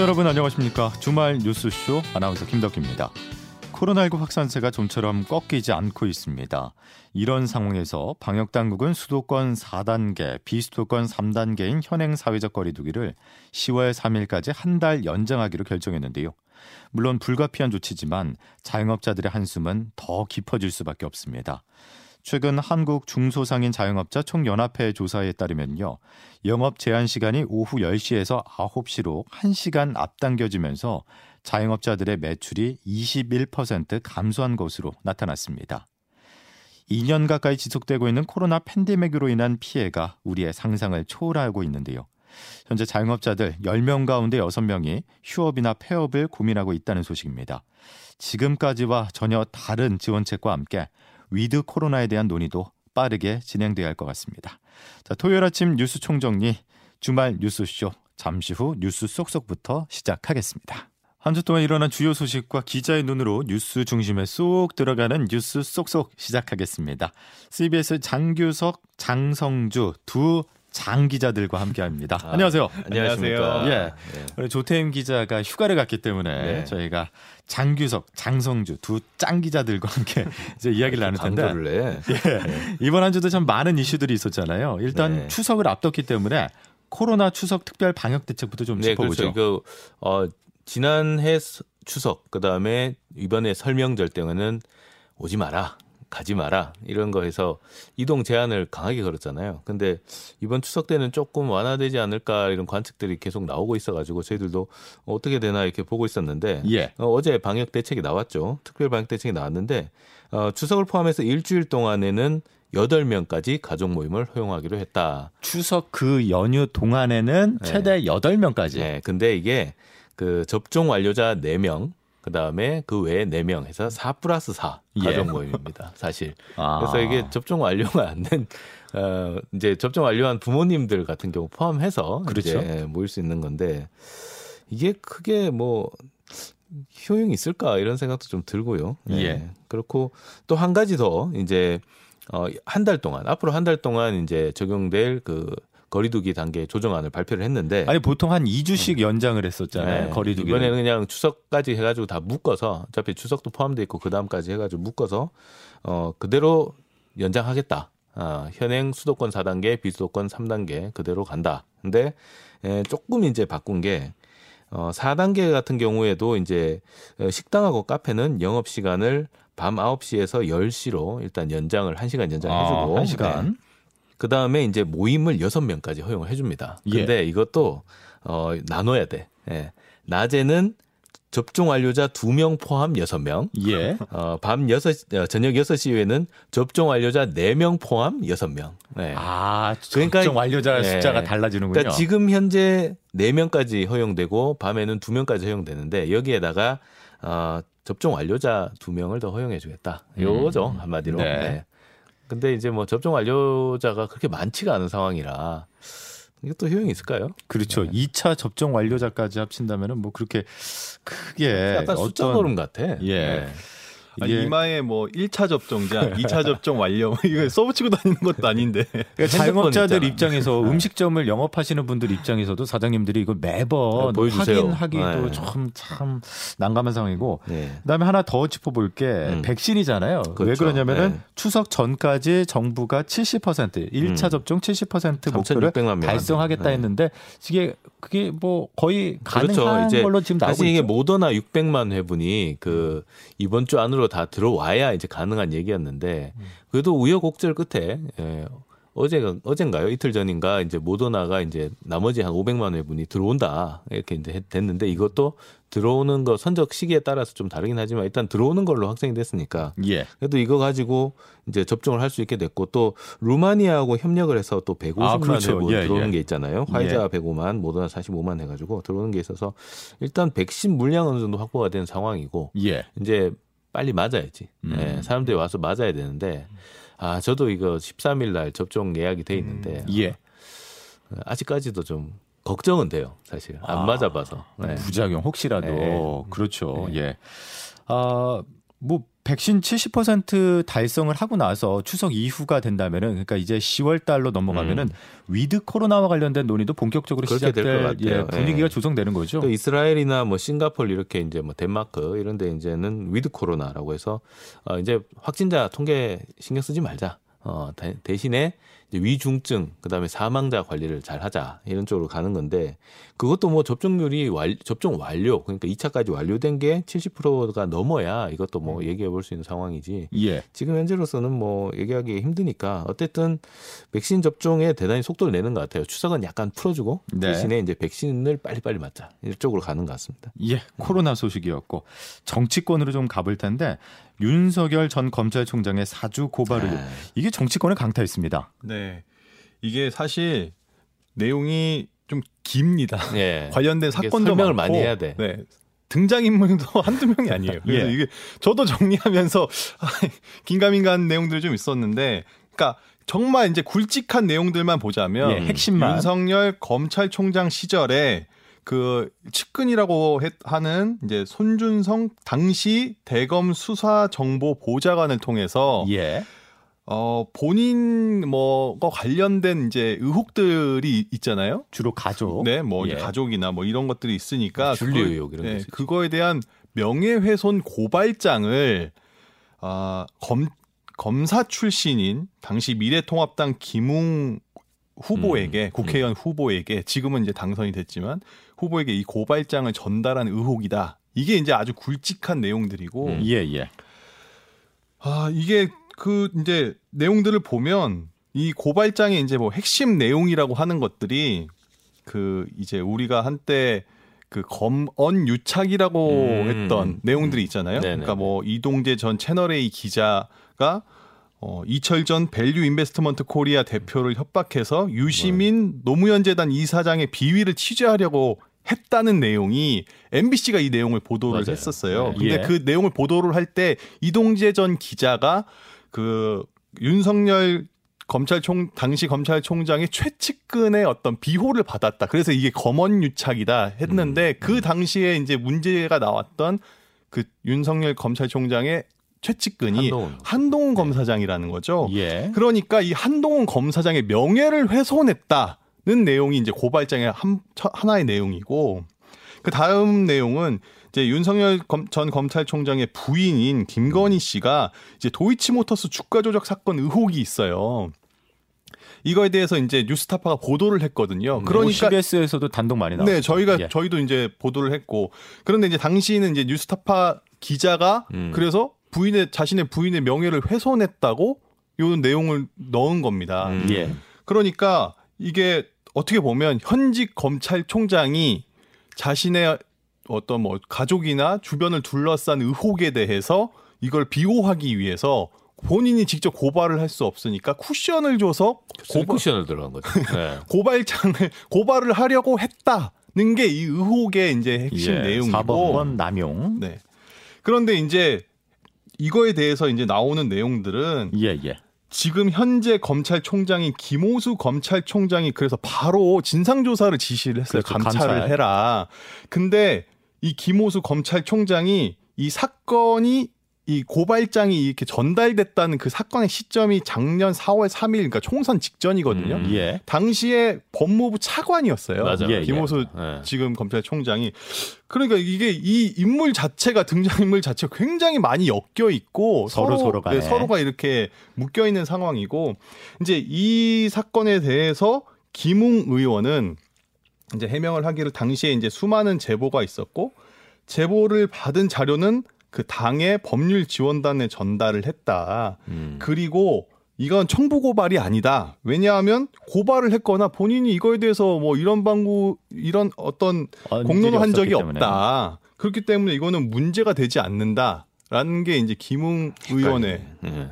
청취자 여러분 안녕하십니까? 주말 뉴스쇼 아나운서 김덕기입니다. 코로나19 확산세가 좀처럼 꺾이지 않고 있습니다. 이런 상황에서 방역 당국은 수도권 4단계, 비수도권 3단계인 현행 사회적 거리두기를 10월 3일까지 한 달 연장하기로 결정했는데요. 물론 불가피한 조치지만 자영업자들의 한숨은 더 깊어질 수밖에 없습니다. 최근 한국 중소상인 자영업자 총연합회 조사에 따르면요. 영업 제한 시간이 오후 10시에서 9시로 1시간 앞당겨지면서 자영업자들의 매출이 21% 감소한 것으로 나타났습니다. 2년 가까이 지속되고 있는 코로나 팬데믹으로 인한 피해가 우리의 상상을 초월하고 있는데요. 현재 자영업자들 10명 가운데 6명이 휴업이나 폐업을 고민하고 있다는 소식입니다. 지금까지와 전혀 다른 지원책과 함께 위드 코로나에 대한 논의도 빠르게 진행돼야 할 것 같습니다. 자, 토요일 아침 뉴스 총정리 주말 뉴스쇼 잠시 후 뉴스 쏙쏙부터 시작하겠습니다. 한 주 동안 일어난 주요 소식과 기자의 눈으로 뉴스 중심에 쏙 들어가는 뉴스 쏙쏙 시작하겠습니다. CBS 장규석, 장성주 두 장 기자들과 함께합니다. 아, 안녕하세요. 안녕하세요. 예, 네. 조태임 기자가 휴가를 갔기 때문에 네. 저희가 장규석, 장성주 두 짱 기자들과 함께 이제 이야기를 나눌 텐데. 예. 네. 이번 한 주도 참 많은 이슈들이 있었잖아요. 일단 네. 추석을 앞뒀기 때문에 코로나 추석 특별 방역 대책부터 좀 네, 짚어보죠. 그렇죠. 그 어, 지난해 추석 그다음에 이번에 설명절 때는 오지 마라. 가지 마라 이런 거 해서 이동 제한을 강하게 걸었잖아요. 근데 이번 추석 때는 조금 완화되지 않을까 이런 관측들이 계속 나오고 있어가지고 저희들도 어떻게 되나 이렇게 보고 있었는데 예. 어, 제 방역 대책이 나왔죠. 특별 방역 대책이 나왔는데 어, 추석을 포함해서 일주일 동안에는 8명까지 가족 모임을 허용하기로 했다. 추석 그 연휴 동안에는 네. 최대 네. 8명까지. 네. 근데 이게 그 접종 완료자 4명, 그 다음에 그 외에 4명 해서 4 플러스 4 가족 예. 모임입니다. 사실. 아. 그래서 이게 접종 완료가 안 된, 어, 이제 접종 완료한 부모님들 같은 경우 포함해서 그렇죠. 이제 모일 수 있는 건데 이게 크게 뭐 효용이 있을까 이런 생각도 좀 들고요. 네. 예. 그렇고 또 한 가지 더 이제 어, 한 달 동안 앞으로 한 달 동안 이제 적용될 그 거리두기 단계 조정안을 발표를 했는데 아니 보통 한 2주씩 음. 연장을 했었잖아요. 네. 거리두기 이번에는 그냥 추석까지 해가지고 다 묶어서 어차피 추석도 포함돼 있고 그 다음까지 해가지고 묶어서 어 그대로 연장하겠다. 아, 현행 수도권 4단계, 비수도권 3단계 그대로 간다. 근데 에, 조금 이제 바꾼 게 어, 4단계 같은 경우에도 이제 식당하고 카페는 영업 시간을 밤 9시에서 10시로 일단 연장을 1시간 연장해 주고 아, 1시간. 네. 그 다음에 이제 모임을 여섯 명까지 허용을 해줍니다. 근데 예. 이것도 어, 나눠야 돼. 예. 낮에는 접종 완료자 2명 포함 6명. 예. 어, 밤 6, 어, 저녁 6시 이후에는 접종 완료자 4명 포함 6명. 네. 아, 그러니까 접종 완료자 네. 숫자가 달라지는군요. 그러니까 지금 현재 4명까지 허용되고 밤에는 2명까지 허용되는데 여기에다가 어, 접종 완료자 2명을 더 허용해 주겠다. 요거죠. 음. 한마디로. 네. 네. 근데 이제 뭐 접종 완료자가 그렇게 많지가 않은 상황이라 이것도 효용이 있을까요? 그렇죠. 네. 2차 접종 완료자까지 합친다면은 뭐 그렇게 크게 약간 숫자 노름 같아. 예. 네. 아니, 이마에 뭐 1차 접종자, 2차 접종 완료 이거 써붙이고 다니는 것도 아닌데. 그러니까 자영업자들 입장에서 네. 음식점을 영업하시는 분들 입장에서도 사장님들이 이거 매번 네, 확인하기도 네. 좀참 난감한 상황이고. 네. 그다음에 하나 더 짚어볼 게 음. 백신이잖아요. 그렇죠. 왜 그러냐면은 네. 추석 전까지 정부가 70% 1차 음. 접종 70% 목표를 달성하겠다 네. 했는데 이게 그게 뭐 거의 그렇죠. 가능한 그렇죠. 걸로 지금 나오고 사실 이게 모더나 600만 회분이 그 이번 주 안으로 다 들어와야 이제 가능한 얘기였는데 그래도 우여곡절 끝에 예, 어제가 어젠가요 이틀 전인가 이제 모더나가 이제 나머지 한 500만 회분이 들어온다 이렇게 이제 됐는데 이것도 들어오는 거 선적 시기에 따라서 좀 다르긴 하지만 일단 들어오는 걸로 확정이 됐으니까 예. 그래도 이거 가지고 이제 접종을 할 수 있게 됐고 또 루마니아하고 협력을 해서 또 150만 아, 그렇죠. 회분 예, 들어오는 예. 게 있잖아요 화이자 예. 105만 모더나 45만 해가지고 들어오는 게 있어서 일단 백신 물량 어느 정도 확보가 된 상황이고 예. 이제 빨리 맞아야지 음. 예, 사람들이 와서 맞아야 되는데 아, 저도 이거 13일 날 접종 예약이 돼 있는데. 음, 예. 아직까지도 좀 걱정은 돼요, 사실. 안 아, 맞아봐서. 네. 부작용 혹시라도. 네. 그렇죠. 네. 예. 아, 뭐 백신 70% 달성을 하고 나서 추석 이후가 된다면은 그러니까 이제 10월 달로 넘어가면은 음. 위드 코로나와 관련된 논의도 본격적으로 시작될 같아요. 예, 분위기가 예. 조성되는 거죠. 또 이스라엘이나 뭐 싱가폴 이렇게 이제 뭐 덴마크 이런 데 이제는 위드 코로나라고 해서 어 이제 확진자 통계 신경 쓰지 말자. 어 대- 대신에 위중증 그다음에 사망자 관리를 잘 하자. 이런 쪽으로 가는 건데 그것도 뭐 접종률이 완 접종 완료 그러니까 2차까지 완료된 게 70%가 넘어야 이것도 뭐 얘기해 볼 수 있는 상황이지. 예. 지금 현재로서는 뭐 얘기하기 힘드니까 어쨌든 백신 접종에 대단히 속도를 내는 것 같아요. 추석은 약간 풀어주고 네. 대신에 이제 백신을 빨리빨리 맞자 이쪽으로 가는 것 같습니다. 예, 코로나 소식이었고 정치권으로 좀 가볼 텐데 윤석열 전 검찰총장의 사주 고발 의혹 아, 이게 정치권을 강타했습니다. 네. 이게 사실 내용이 좀 깁니다. 예. 관련된 사건도 설명을 많고, 많이 해야 돼. 네. 등장 인물도 한두 명이 아니에요. 그래서 예. 이게 저도 정리하면서 긴가민가한 내용들이 좀 있었는데, 그러니까 정말 이제 굵직한 내용들만 보자면 예, 핵심만. 윤석열 검찰총장 시절에 그 측근이라고 했- 하는 이제 손준성 당시 대검 수사 정보 보좌관을 통해서 예. 어 본인 뭐가 관련된 이제 의혹들이 있잖아요. 주로 가족. 네, 뭐 예. 가족이나 뭐 이런 것들이 있으니까 준리 그거- 의혹 이런 게 네. 그거에 대한 명예훼손 고발장을 아, 검 검사 출신인 당시 미래통합당 김웅 후보에게 음, 국회의원 후보에게 지금은 이제 당선이 됐지만 후보에게 이 고발장을 전달한 의혹이다. 이게 이제 아주 굵직한 내용들이고 음. 예, 예. 아 이게 그 이제 내용들을 보면 이 고발장의 이제 뭐 핵심 내용이라고 하는 것들이 그 이제 우리가 한때 그 검언 유착이라고 음. 했던 내용들이 있잖아요. 네네네. 그러니까 뭐 이동재 전 채널A 기자가 어 이철 전 밸류 인베스트먼트 코리아 대표를 협박해서 유시민 노무현 재단 이사장의 비위를 취재하려고 했다는 내용이 MBC가 이 내용을 보도를 맞아요. 했었어요. 네. 근데 예. 그 내용을 보도를 할 때 이동재 전 기자가 그 윤석열 검찰총 당시 검찰총장의 최측근의 어떤 비호를 받았다. 그래서 이게 검언 유착이다 했는데 음, 그 당시에 이제 문제가 나왔던 그 윤석열 검찰총장의 최측근이 한동훈. 한동훈 검사장이라는 거죠. 예. 그러니까 이 한동훈 검사장의 명예를 훼손했다는 내용이 이제 고발장의 한, 처- 하나의 내용이고 그 다음 내용은 이제 윤석열 검- 전 검찰총장의 부인인 김건희 씨가 이제 도이치모터스 주가 조작 사건 의혹이 있어요. 이거에 대해서 이제 뉴스타파가 보도를 했거든요. 그러니까 CBS에서도 단독 많이 나왔죠. 네, 저희가 예. 저희도 이제 보도를 했고 그런데 이제 당시는 이제 뉴스타파 기자가 음. 그래서 부인의 자신의 부인의 명예를 훼손했다고 요 내용을 넣은 겁니다. 음. 예. 그러니까 이게 어떻게 보면 현직 검찰총장이 자신의 어떤 뭐 가족이나 주변을 둘러싼 의혹에 대해서 이걸 비호하기 위해서 본인이 직접 고발을 할 수 없으니까 쿠션을 줘서 고발, 쿠션을 들어간 거죠. 네. 고발장을 고발을 하려고 했다는 게 이 의혹의 이제 핵심 예. 내용이고 사법권 남용. 네. 그런데 이제 이거에 대해서 이제 나오는 내용들은 예, 예. 지금 현재 검찰총장인 김호수 검찰총장이 그래서 바로 진상조사를 지시를 했어요. 그렇죠, 감찰을 감찰. 해라. 근데 이 김호수 검찰총장이 이 사건이 이 고발장이 이렇게 전달됐다는 그 사건의 시점이 작년 4월 3일 그러니까 총선 직전이거든요. 음. 예. 당시에 법무부 차관이었어요. 맞아요. 예, 예. 김호수 네. 지금 검찰총장이 그러니까 이게 이 인물 자체가 등장 인물 자체가 굉장히 많이 엮여 있고 서로 서로. 네, 서로가 이렇게 묶여 있는 상황이고 이제 이 사건에 대해서 김웅 의원은 이제 해명을 하기를 당시에 이제 수많은 제보가 있었고 제보를 받은 자료는 그 당의 법률 지원단에 전달을 했다. 음. 그리고 이건 청부 고발이 아니다. 왜냐하면 고발을 했거나 본인이 이거에 대해서 뭐 이런 방구 이런 어떤 어, 공론을 한 적이 때문에. 없다. 그렇기 때문에 이거는 문제가 되지 않는다라는 게 이제 김웅 의원의 네.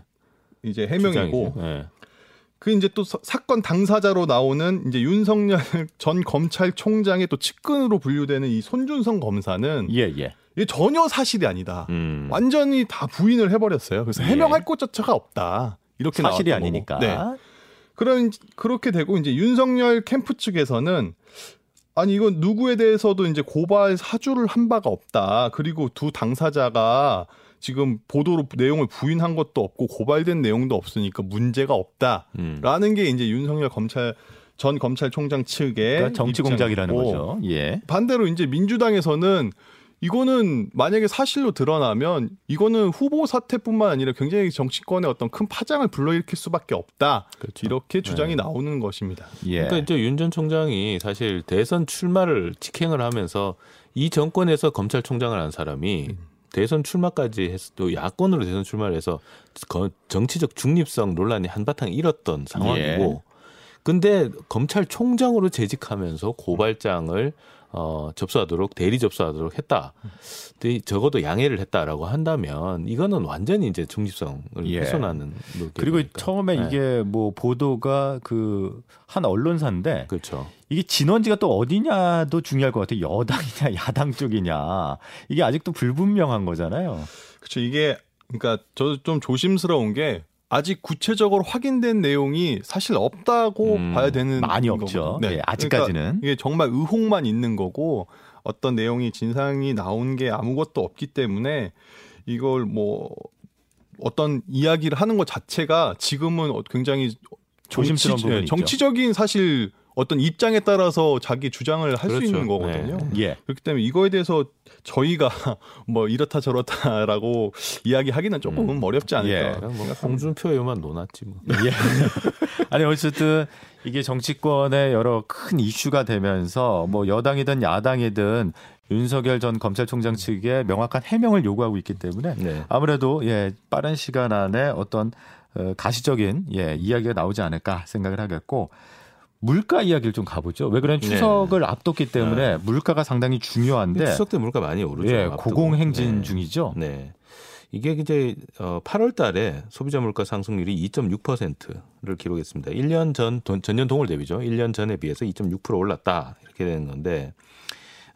이제 해명이고. 네. 그 이제 또 사- 사건 당사자로 나오는 이제 윤석열 전 검찰총장의 또 측근으로 분류되는 이 손준성 검사는 예, 예. 이게 전혀 사실이 아니다. 음. 완전히 다 부인을 해버렸어요. 그래서 예. 해명할 것 자체가 없다. 이렇게 사실이 아니니까. 네. 그런 그렇게 되고 이제 윤석열 캠프 측에서는 아니 이건 누구에 대해서도 이제 고발 사주를 한 바가 없다. 그리고 두 당사자가 지금 보도로 내용을 부인한 것도 없고 고발된 내용도 없으니까 문제가 없다라는 음. 게 이제 윤석열 검찰 전 검찰총장 측의 그러니까 정치 공작이라는 거죠. 예. 반대로 이제 민주당에서는 이거는 만약에 사실로 드러나면 이거는 후보 사태뿐만 아니라 굉장히 정치권의 어떤 큰 파장을 불러일으킬 수밖에 없다. 그렇죠. 이렇게 주장이 네. 나오는 것입니다. 예. 그러니까 이제 윤 전 총장이 사실 대선 출마를 직행을 하면서 이 정권에서 검찰총장을 한 사람이 대선 출마까지 해서 또 야권으로 대선 출마를 해서 거- 정치적 중립성 논란이 한바탕 일었던 상황이고 근데 검찰총장으로 재직하면서 고발장을 어, 접수하도록 대리 접수하도록 했다. 근데 적어도 양해를 했다라고 한다면 이거는 완전히 이제 중립성을 예. 훼손하는 노릇이 그리고 되니까. 처음에 네. 이게 뭐 보도가 그 한 언론사인데 그렇죠. 이게 진원지가 또 어디냐도 중요할 것 같아요. 여당이냐 야당 쪽이냐 이게 아직도 불분명한 거잖아요. 그렇죠. 이게 그러니까 저좀 조심스러운 게 아직 구체적으로 확인된 내용이 사실 없다고 음, 봐야 되는 많이 없죠. 거거든요. 예, 아직까지는. 그러니까 이게 정말 의혹만 있는 거고 어떤 내용이 진상이 나온 게 아무것도 없기 때문에 이걸 뭐 어떤 이야기를 하는 것 자체가 지금은 어- 굉장히 조심스러운 정치- 부분이 예, 있죠. 정치적인 사실 어떤 입장에 따라서 자기 주장을 할수 그렇죠. 있는 거거든요. 네. 예. 그렇기 때문에 이거에 대해서 저희가 뭐 이렇다 저렇다라고 이야기하기는 조금은 음. 어렵지 않을까. 예. 뭐 홍준표 의원만 논았지 뭐. 예. 아니 어쨌든 이게 정치권의 여러 큰 이슈가 되면서 뭐 여당이든 야당이든 윤석열 전 검찰총장 측에 명확한 해명을 요구하고 있기 때문에 네. 아무래도 예 빠른 시간 안에 어떤 어, 가시적인 예 이야기가 나오지 않을까 생각을 하겠고 물가 이야기를 좀 가보죠. 왜 그러냐면 네. 추석을 앞뒀기 때문에 물가가 상당히 중요한데 추석 때 물가 많이 오르죠. 예. 고공행진 네. 중이죠. 네. 이게 이제 어 8월 달에 소비자 물가 상승률이 2.6%를 기록했습니다. 1년 전 돈- 전년 동월 대비죠. 1년 전에 비해서 2.6% 올랐다. 이렇게 되는 건데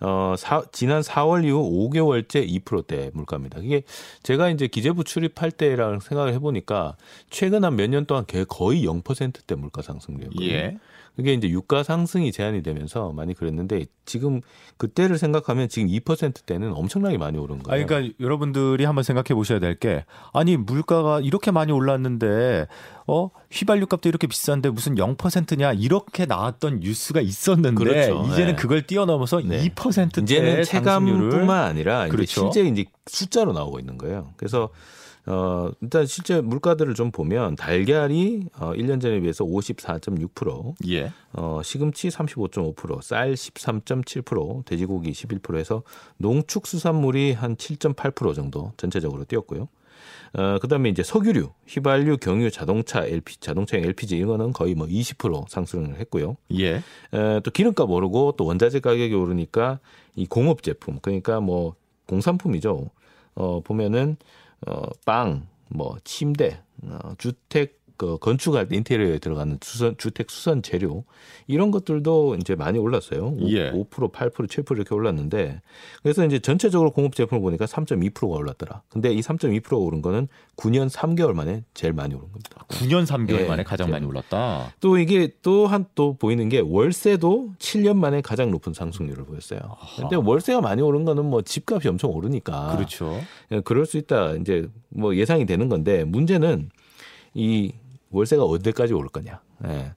어 사, 지난 4월 이후 5개월째 2%대 물가입니다. 이게 제가 이제 기재부 출입할 때랑 생각을 해 보니까 최근 한 몇 년 동안 개- 거의 0%대 물가 상승률이었거든요. 예. 그게 이제 유가 상승이 제한이 되면서 많이 그랬는데 지금 그때를 생각하면 지금 2%대는 엄청나게 많이 오른 아, 거예요. 그러니까 여러분들이 한번 생각해 보셔야 될 게 아니 물가가 이렇게 많이 올랐는데 어 휘발유 값도 이렇게 비싼데 무슨 0%냐 이렇게 나왔던 뉴스가 있었는데 그렇죠. 이제는 네. 그걸 뛰어넘어서 네. 2%대 이제는 체감뿐만 아니라 이제 그렇죠. 실제 이제 숫자로 나오고 있는 거예요. 그래서 어 일단 실제 물가들을 좀 보면 달걀이 어 1년 전에 비해서 54.6%, 예. 어 시금치 35.5%, 쌀 13.7%, 돼지고기 11%해서 농축수산물이 한 7.8% 정도 전체적으로 뛰었고요. 어 그다음에 이제 석유류, 휘발유, 경유, 자동차, LP, 자동차용 LPG 이거는 거의 뭐 20% 상승을 했고요. 예. 에, 또 기름값 오르고 또 원자재 가격이 오르니까 이 공업 제품 그러니까 뭐 공산품이죠. 어 보면은 어 빵, 뭐 침대, 어, 주택 그 건축할 때 인테리어에 들어가는 수선 주택 수선 재료 이런 것들도 이제 많이 올랐어요. 5, 예. 5% 8% 7% 이렇게 올랐는데 그래서 이제 전체적으로 공업 제품을 보니까 3.2%가 올랐더라. 근데 이 3.2%가 오른 거는 9년 3개월 만에 제일 많이 오른 겁니다. 9년 3개월 예. 만에 가장 많이 올랐다. 또 이게 또 한 또 보이는 게 월세도 7년 만에 가장 높은 상승률을 보였어요. 근데 월세가 많이 오른 거는 뭐 집값이 엄청 오르니까 그렇죠. 예, 그럴 수 있다. 이제 뭐 예상이 되는 건데 문제는 이 월세가 어디까지 오를 거냐. 예.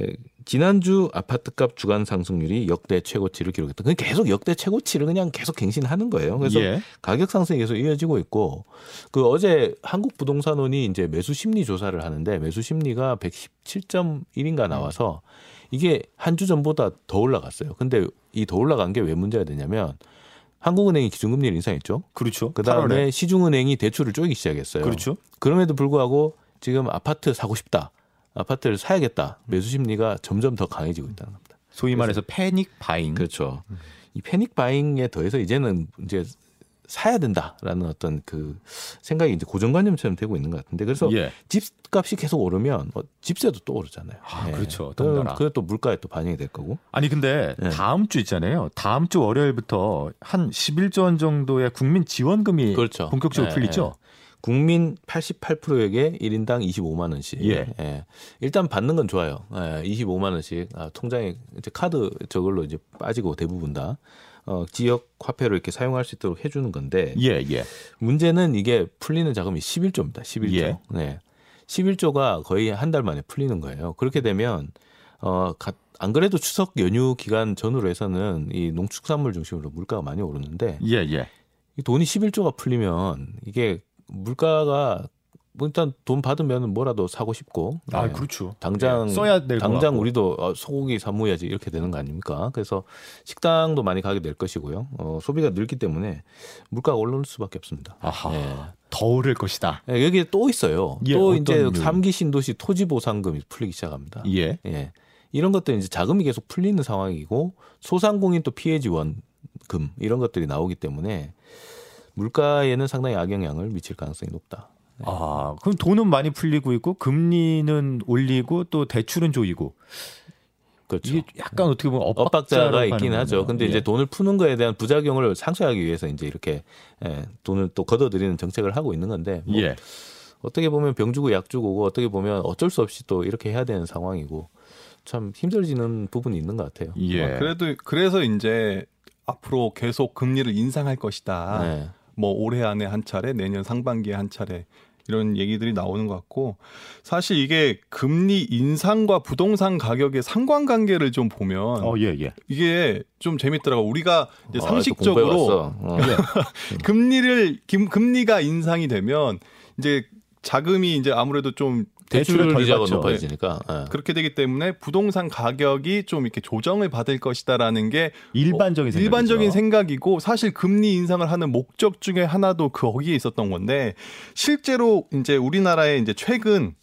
예, 지난주 아파트값 주간 상승률이 역대 최고치를 기록했다. 그냥 계속 역대 최고치를 그냥 계속 갱신하는 거예요. 그래서 예. 가격 상승이 계속 이어지고 있고 그 어제 한국 부동산원이 이제 매수 심리 조사를 하는데 매수 심리가 117.1인가 나와서 이게 한 주 전보다 더 올라갔어요. 근데 이 더 올라간 게 왜 문제가 되냐면 한국은행이 기준금리를 인상했죠. 그렇죠. 그 다음에 8월에. 시중은행이 대출을 쪼이기 시작했어요. 그렇죠. 그럼에도 불구하고 지금 아파트 사고 싶다. 아파트를 사야겠다. 매수 심리가 점점 더 강해지고 있다는 겁니다. 소위 말해서 패닉 바잉. 그렇죠. 이 패닉 바잉에 더해서 이제는 이제 사야 된다라는 어떤 그 생각이 이제 고정관념처럼 되고 있는 것 같은데 그래서 예. 집값이 계속 오르면 어, 집세도 또 오르잖아요. 아, 그렇죠. 그럼 덩달아. 그게 또 물가에 또 반영이 될 거고. 아니 근데 네. 다음 주 있잖아요. 다음 주 월요일부터 한 11조 원 정도의 국민 지원금이 그렇죠. 본격적으로 예, 풀리죠. 국민 88%에게 1인당 25만 원씩. 예. 일단 받는 건 좋아요. 예, 25만 원씩 아, 통장에 이제 카드 저걸로 이제 빠지고 대부분 다. 어, 지역 화폐로 이렇게 사용할 수 있도록 해주는 건데 예, 예. 문제는 이게 풀리는 자금이 11조입니다. 11조. 예. 네. 11조가 거의 한 달 만에 풀리는 거예요. 그렇게 되면 어, 가, 안 그래도 추석 연휴 기간 전후로 해서는 이 농축산물 중심으로 물가가 많이 오르는데 예, 예. 이 돈이 11조가 풀리면 이게 물가가 뭐 일단 돈 받으면 뭐라도 사고 싶고 아, 네. 그렇죠. 당장 예, 써야 될 당장. 우리도 어, 소고기 사 먹어야지 이렇게 되는 거 아닙니까? 그래서 식당도 많이 가게 될 것이고요. 어, 소비가 늘기 때문에 물가가 오를 수밖에 없습니다. 아하. 예. 더 오를 것이다. 예, 여기에 또 있어요. 예, 또 이제? 삼기 신도시 토지 보상금이 풀리기 시작합니다. 예. 예. 이런 것들 이제 자금이 계속 풀리는 상황이고 소상공인 또 피해 지원금 이런 것들이 나오기 때문에 물가에는 상당히 악영향을 미칠 가능성이 높다. 아, 그럼 돈은 많이 풀리고 있고 금리는 올리고 또 대출은 조이고 그렇죠. 이게 약간 어떻게 보면 엇박자가 엇박자라고 있긴 하죠. 거네요. 근데 예. 이제 돈을 푸는 거에 대한 부작용을 상쇄하기 위해서 이제 이렇게 예, 돈을 또 걷어들이는 정책을 하고 있는 건데 뭐 예. 어떻게 보면 병 주고 약 주고 어떻게 보면 어쩔 수 없이 또 이렇게 해야 되는 상황이고 참 힘들어지는 부분이 있는 것 같아요. 예. 어, 그래도 그래서 이제 앞으로 계속 금리를 인상할 것이다. 네. 뭐 올해 안에 한 차례, 내년 상반기에 한 차례 이런 얘기들이 나오는 것 같고 사실 이게 금리 인상과 부동산 가격의 상관관계를 좀 보면 어, 예, 예. 이게 좀 재밌더라고. 우리가 이제 어, 또 상식적으로 공부해왔어. 어. 금리를 금, 금리가 인상이 되면 이제 자금이 이제 아무래도 좀 대출 대출을 덜 이자가. 높아지니까. 예. 그렇게 되기 때문에 부동산 가격이 좀 이렇게 조정을 받을 것이다라는 게 일반적인 생각. 일반적인 생각이고 사실 금리 인상을 하는 목적 중에 하나도 거기에 있었던 건데 실제로 이제 우리나라에 이제 최근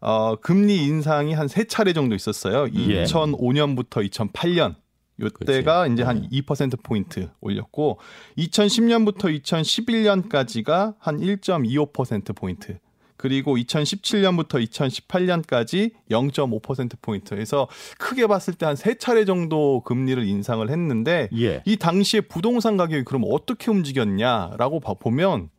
어 금리 인상이 한 세 차례 정도 있었어요. 예. 2005년부터 2008년 요때가 이제 한 2% 포인트 올렸고 2010년부터 2011년까지가 한 1.25% 포인트. 그리고 2017년부터 2018년까지 0.5% 포인트. 해서 크게 봤을 때 한 세 차례 정도 금리를 인상을 했는데 예. 이 당시에 부동산 가격이 그럼 어떻게 움직였냐라고 봐- 보면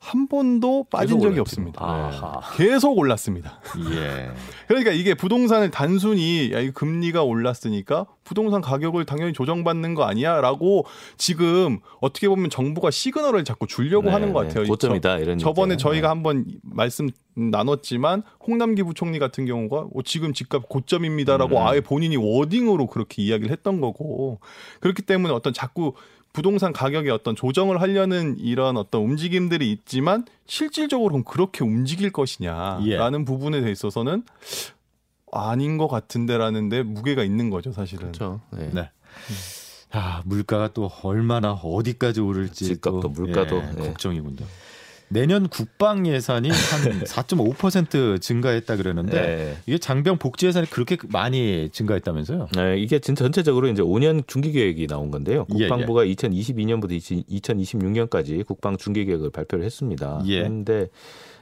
한 번도 빠진 적이. 없습니다. 아하. 계속 올랐습니다. 예. 그러니까 이게 부동산을 단순히 야, 이 금리가 올랐으니까 부동산 가격을 당연히 조정받는 거 아니야라고 지금 어떻게 보면 정부가 시그널을 자꾸 주려고 네, 하는 것 네. 같아요. 고점이다 이런. 저, 번에 얘기죠. 저희가 한번 말씀 나눴지만 홍남기 부총리 같은 경우가 어, 지금 집값 고점입니다라고 음. 아예 본인이 워딩으로 그렇게 이야기를 했던 거고 그렇기 때문에 어떤 자꾸 부동산 가격에 어떤 조정을 하려는 이런 어떤 움직임들이 있지만 실질적으로 그럼 그렇게 움직일 것이냐라는 부분에 대해 있어서는 아닌 것 같은데라는데 무게가 있는 거죠 사실은. 그렇죠. 네. 네. 아, 물가가 또 얼마나 어디까지 오를지 집값도 또, 물가도, 예, 예. 걱정이군요. 내년 국방 예산이 한 4.5% 증가했다 그러는데 네. 이게 장병 복지 예산이 그렇게 많이 증가했다면서요? 네, 이게 진 전체적으로 이제 5년 중기 계획이 나온 건데요. 예, 국방부가 2022년부터 2026년까지 국방 중기 계획을 발표를 했습니다. 예. 그런데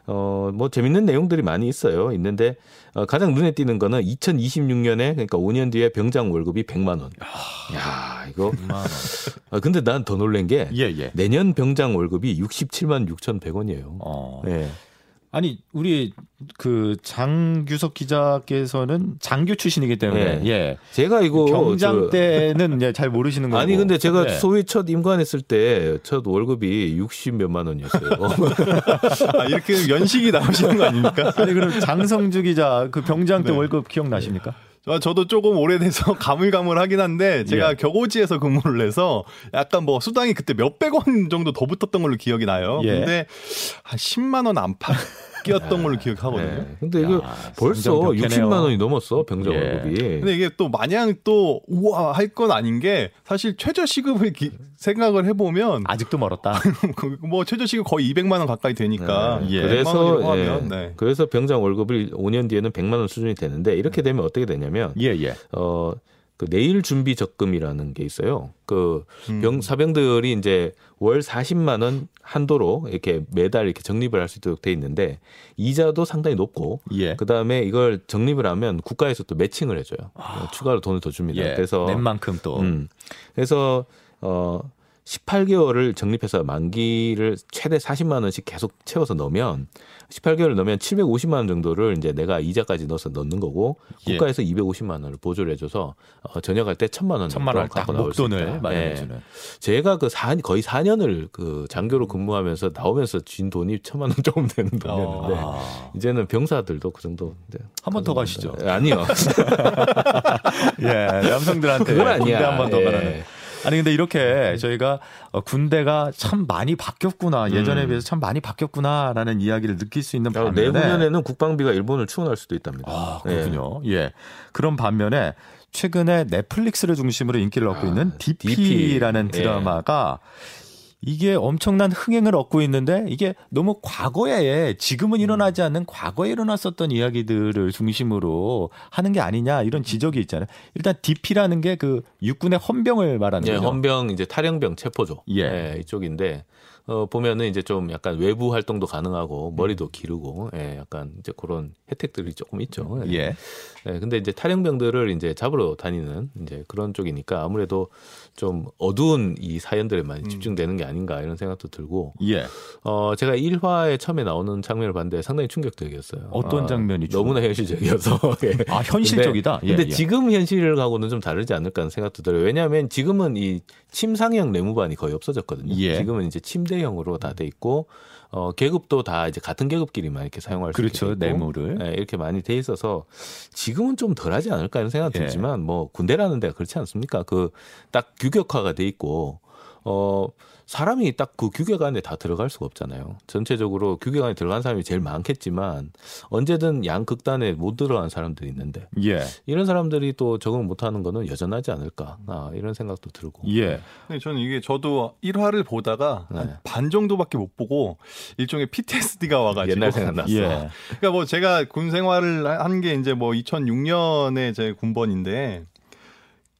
어, 뭐 재밌는 내용들이 많이 있어요. 있는데 어, 가장 눈에 띄는 거는 2026년에 그러니까 5년 뒤에 병장 월급이 100만 원. 야, 이거 아, 근데 난 더 놀란 게 예, 예. 내년 병장 월급이 67만 6,100원이에요. 어. 네. 아니 우리 그 장규석 기자께서는 장교 출신이기 때문에 예. 예. 제가 이거 병장 저- 때는 예, 잘 모르시는 거고. 아니 근데 제가 예. 소위 첫 임관했을 때 첫 월급이 60 몇만 원이었어요. 아, 이렇게 연식이 나오시는 거 아닙니까? 아니 그럼 장성주 기자 그 병장 때 네. 월급 기억나십니까? 아, 저도 조금 오래돼서 가물가물하긴 한데 제가 예. 격오지에서 근무를 해서 약간 뭐 수당이 그때 몇백 원 정도 더 붙었던 걸로 기억이 나요. 예. 근데 한 10만 원 안팎 이었던 걸로 기억하거든요. 네. 근데 이거 야, 벌써 상장 격해네요. 60만 원이 넘었어 병장 예. 월급이. 근데 이게 또 마냥 또 우와 할 건 아닌 게 사실 최저 시급을 기- 생각을 해보면 아직도 멀었다. 그 뭐 최저 시급 거의 200만 원 가까이 되니까 네. 예. 100만 그래서 예. 하면 네. 그래서 병장 월급을 5년 뒤에는 100만 원 수준이 되는데 이렇게 되면 어떻게 되냐면 예, 예. 어. 그 내일 준비 적금이라는 게 있어요. 그 음. 병 사병들이 이제 월 40만 원 한도로 이렇게 매달 이렇게 적립을 할 수 있도록 돼 있는데 이자도 상당히 높고 예. 그다음에 이걸 적립을 하면 국가에서 또 매칭을 해 줘요. 어, 추가로 돈을 더 줍니다. 예. 그래서 낸 만큼 또 음. 그래서 어 18개월을 적립해서 만기를 최대 40만 원씩 계속 채워서 넣으면 18개월을 넣으면 750만 원 정도를 이제 내가 이자까지 넣어서 넣는 거고 예. 국가에서 250만 원을 보조를 해줘서 어, 전역할 때 1000만 원 천만 딱 갖고 나올 수 있다. 마련해주는. 예. 제가 그 사, 거의 4년을 그 장교로 근무하면서 나오면서 진 돈이 천만 원 조금 되는 돈이었는데 아. 이제는 병사들도 그 정도. 한 번 더 가시죠. 예, 아니요. 예, 남성들한테 그건 아니야. 군대 한번더 예. 가라는. 아니 근데 이렇게 저희가 어, 군대가 참 많이 바뀌었구나 예전에 음. 비해서 참 많이 바뀌었구나라는 이야기를 느낄 수 있는 어, 반면에 내후년에는 국방비가 일본을 추원할 수도 있답니다. 아 예. 그렇군요. 예. 그런 반면에 최근에 넷플릭스를 중심으로 인기를 얻고 아, 있는 DP. DP라는 예. 드라마가 이게 엄청난 흥행을 얻고 있는데 이게 너무 과거에 지금은 일어나지 않는 과거에 일어났었던 이야기들을 중심으로 하는 게 아니냐 이런 지적이 있잖아요. 일단 DP라는 게 그 육군의 헌병을 말하는 예, 거죠. 헌병 이제 탈영병 체포조 예. 예, 이쪽인데 어, 보면은 이제 좀 약간 외부 활동도 가능하고 머리도 기르고 예, 약간 이제 그런 혜택들이 조금 있죠. 예. 예, 근데 이제 탈영병들을 이제 잡으러 다니는 이제 그런 쪽이니까 아무래도 좀 어두운 이 사연들에 많이 음. 집중되는 게 아닌가 이런 생각도 들고 예. 어 제가 1화에 처음에 나오는 장면을 봤는데 상당히 충격적이었어요. 어떤 아, 장면이 좀- 너무나 현실적이어서. 예. 아 현실적이다. 근데, 근데 예, 예. 지금 현실하고는 좀 다르지 않을까 하는 생각도 들어요. 왜냐하면 지금은 이 침상형 내무반이 거의 없어졌거든요. 예. 지금은 이제 침대 형으로 다 돼 있고 어 계급도 다 이제 같은 계급끼리만 이렇게 사용할 수 그렇죠. 돼 있고, 내무를. 예, 이렇게 많이 돼 있어서 지금은 좀 덜하지 않을까 하는 생각 예. 들지만 뭐 군대라는 데가 그렇지 않습니까? 그 딱 규격화가 돼 있고 어 사람이 딱 그 규격 안에 다 들어갈 수가 없잖아요. 전체적으로 규격 안에 들어간 사람이 제일 많겠지만 언제든 양 극단에 못 들어간 사람들이 있는데 예. 이런 사람들이 또 적응 못하는 거는 여전하지 않을까 아, 이런 생각도 들고 예. 근데 저는 이게 저도 1화를 보다가 네. 한반 정도밖에 못 보고 일종의 PTSD가 와가지고 옛날 생각났어. 예. 그러니까 뭐 제가 군 생활을 한 게 이제 뭐 2006년에 제 군번인데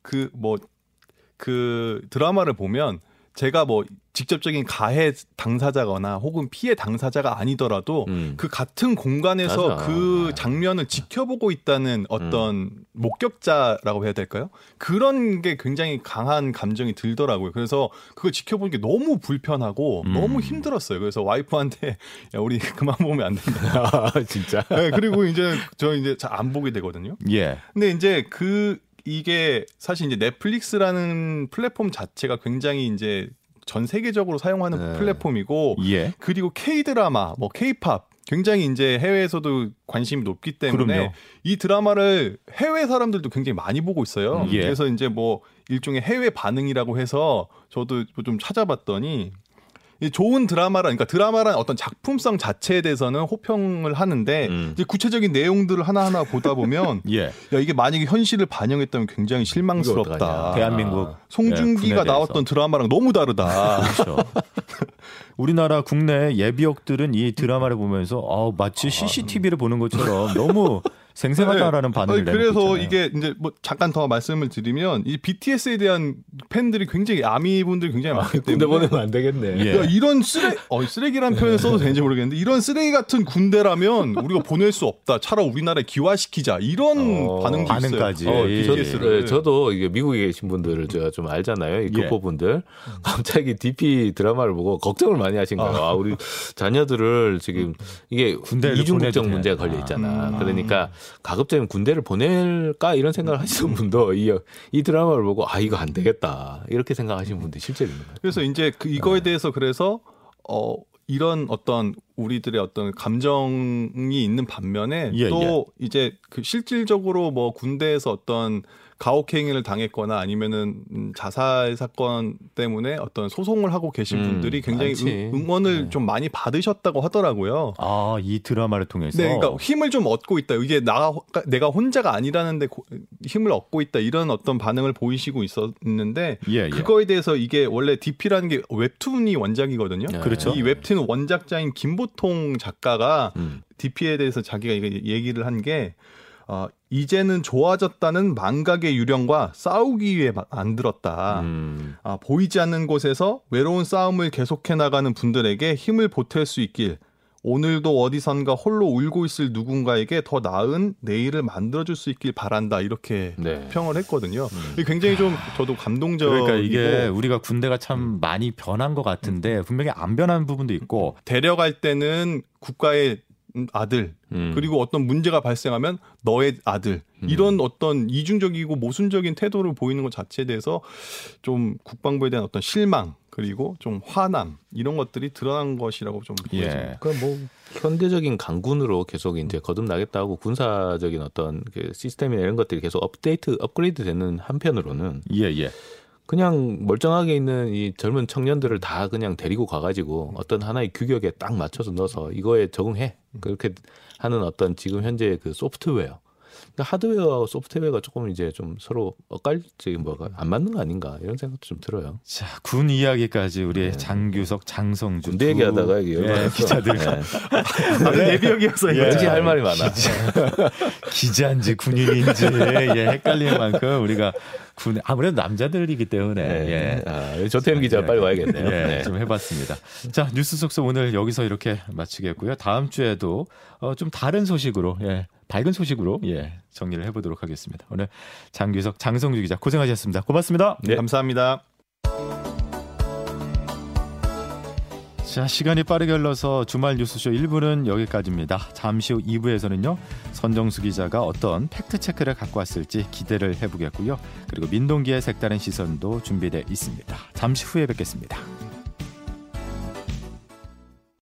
그 뭐그 드라마를 보면 제가 뭐 직접적인 가해 당사자거나 혹은 피해 당사자가 아니더라도 음. 그 같은 공간에서 맞아. 그 장면을 지켜보고 있다는 어떤 목격자라고 해야 될까요? 그런 게 굉장히 강한 감정이 들더라고요. 그래서 그걸 지켜보는 게 너무 불편하고 음. 너무 힘들었어요. 그래서 와이프한테 야 우리 그만 보면 안 된다. 아, 진짜. 네, 그리고 이제 저 이제 잘 안 보게 되거든요. 예. 근데 이제 그 이게 사실 이제 넷플릭스라는 플랫폼 자체가 굉장히 이제 전 세계적으로 사용하는 네. 플랫폼이고 예. 그리고 K 드라마, 뭐 K 팝 굉장히 이제 해외에서도 관심이 높기 때문에 그럼요. 이 드라마를 해외 사람들도 굉장히 많이 보고 있어요. 예. 그래서 이제 뭐 일종의 해외 반응이라고 해서 저도 좀 찾아봤더니 이 좋은 드라마라 그러니까 드라마란 어떤 작품성 자체에 대해서는 호평을 하는데 음. 이제 구체적인 내용들을 하나하나 보다 보면 예. 야 이게 만약에 현실을 반영했다면 굉장히 실망스럽다. 대한민국 아. 네, 송중기가 대해서. 나왔던 드라마랑 너무 다르다. 그렇죠. 우리나라 국내 예비역들은 이 드라마를 보면서 어, 마치 CCTV를 보는 것처럼 너무 생생하다라는 반응을 아니, 내는 그래서 이게 이제 뭐 잠깐 더 말씀을 드리면 이 BTS에 대한 팬들이 굉장히 아미 분들이 굉장히 많기 군대 때문에 보내면 안 되겠네. 예. 야, 이런 쓰레 어, 쓰레기란 표현 써도 되는지 모르겠는데 이런 쓰레기 같은 군대라면 우리가 보낼 수 없다. 차라리 우리나라에 기화시키자. 이런 어, 반응도 반응까지. 있어요. 예, 저, BTS를. 네, 저도 이게 미국에 계신 분들을 제가 좀 알잖아요. 이 예. 교포분들. 갑자기 DP 드라마를 보고 걱정을 많이 하신 거예요. 아, 우리 자녀들을 지금 이게 군대를 이중 국적 보내도 문제가 돼. 걸려 있잖아. 음. 그러니까 가급적이면 군대를 보낼까 이런 생각을 하시는 분도 이, 이 드라마를 보고 아, 이거 안 되겠다. 이렇게 생각하시는 분들이 실제로 있는 거예요. 그래서 이제 그 이거에 대해서 그래서 어 이런 어떤 우리들의 어떤 감정이 있는 반면에 예, 또 이제 그 실질적으로 뭐 군대에서 어떤 가혹행위를 당했거나 아니면은 음, 자살 사건 때문에 어떤 소송을 하고 계신 음, 분들이 굉장히 많지. 응, 응원을 네. 좀 많이 받으셨다고 하더라고요. 아, 이 드라마를 통해서 네, 그러니까 힘을 좀 얻고 있다. 이게 나 내가 혼자가 아니라는데 고- 힘을 얻고 있다. 이런 어떤 반응을 보이시고 있었는데 예, 예. 그거에 대해서 이게 원래 DP라는 게 웹툰이 원작이거든요. 네. 그렇죠. 이 웹툰 원작자인 김보통 작가가 음. DP에 대해서 자기가 얘기를 한게 어, 이제는 좋아졌다는 망각의 유령과 싸우기 위해 마- 만들었다. 음. 아, 보이지 않는 곳에서 외로운 싸움을 계속해 나가는 분들에게 힘을 보탤 수 있길 오늘도 어디선가 홀로 울고 있을 누군가에게 더 나은 내일을 만들어줄 수 있길 바란다 이렇게 네. 평을 했거든요. 이게 굉장히 좀 저도 감동적이고 그러니까 이게 우리가 군대가 참 많이 변한 것 같은데 분명히 안 변한 부분도 있고 데려갈 때는 국가의 아들 음. 그리고 어떤 문제가 발생하면 너의 아들 이런 어떤 이중적이고 모순적인 태도를 보이는 것 자체에 대해서 좀 국방부에 대한 어떤 실망 그리고 좀 화남 이런 것들이 드러난 것이라고 좀 보여집니다. 예. 그러니까 뭐 현대적인 강군으로 계속 이제 거듭나겠다고 군사적인 어떤 그 시스템이나 이런 것들이 계속 업데이트, 업그레이드 되는 한편으로는 예, 예. 그냥 멀쩡하게 있는 이 젊은 청년들을 다 그냥 데리고 가가지고 어떤 하나의 규격에 딱 맞춰서 넣어서 이거에 적응해. 그렇게 하는 어떤 지금 현재 그 소프트웨어. 그러니까 하드웨어와 소프트웨어가 조금 이제 좀 서로 엇갈지 뭐가 안 맞는 거 아닌가 이런 생각도 좀 들어요. 자, 군 이야기까지 우리 장규석, 장성주 군대 두 얘기하다가 이게 예, 얼마나 기자들과. 네. 아, 예비역이어서 이거 왠지 할 말이 많아. 기자 인지 군인인지 예, 헷갈릴 만큼 우리가 군 아무래도 남자들이기 때문에 네. 예. 아, 조태현 기자 빨리 와야겠네요. 예, 네. 좀 해봤습니다. 자, 뉴스 속서 오늘 여기서 이렇게 마치겠고요. 다음 주에도 어, 좀 다른 소식으로, 예, 밝은 소식으로, 예, 정리를 해보도록 하겠습니다. 오늘 장규석, 장성주 기자 고생하셨습니다. 고맙습니다. 네. 감사합니다. 자, 시간이 빠르게 흘러서 주말 뉴스쇼 1부는 여기까지입니다. 잠시 후 2부에서는요, 선정수 기자가 어떤 팩트 체크를 갖고 왔을지 기대를 해 보겠고요. 그리고 민동기의 색다른 시선도 준비되어 있습니다. 잠시 후에 뵙겠습니다.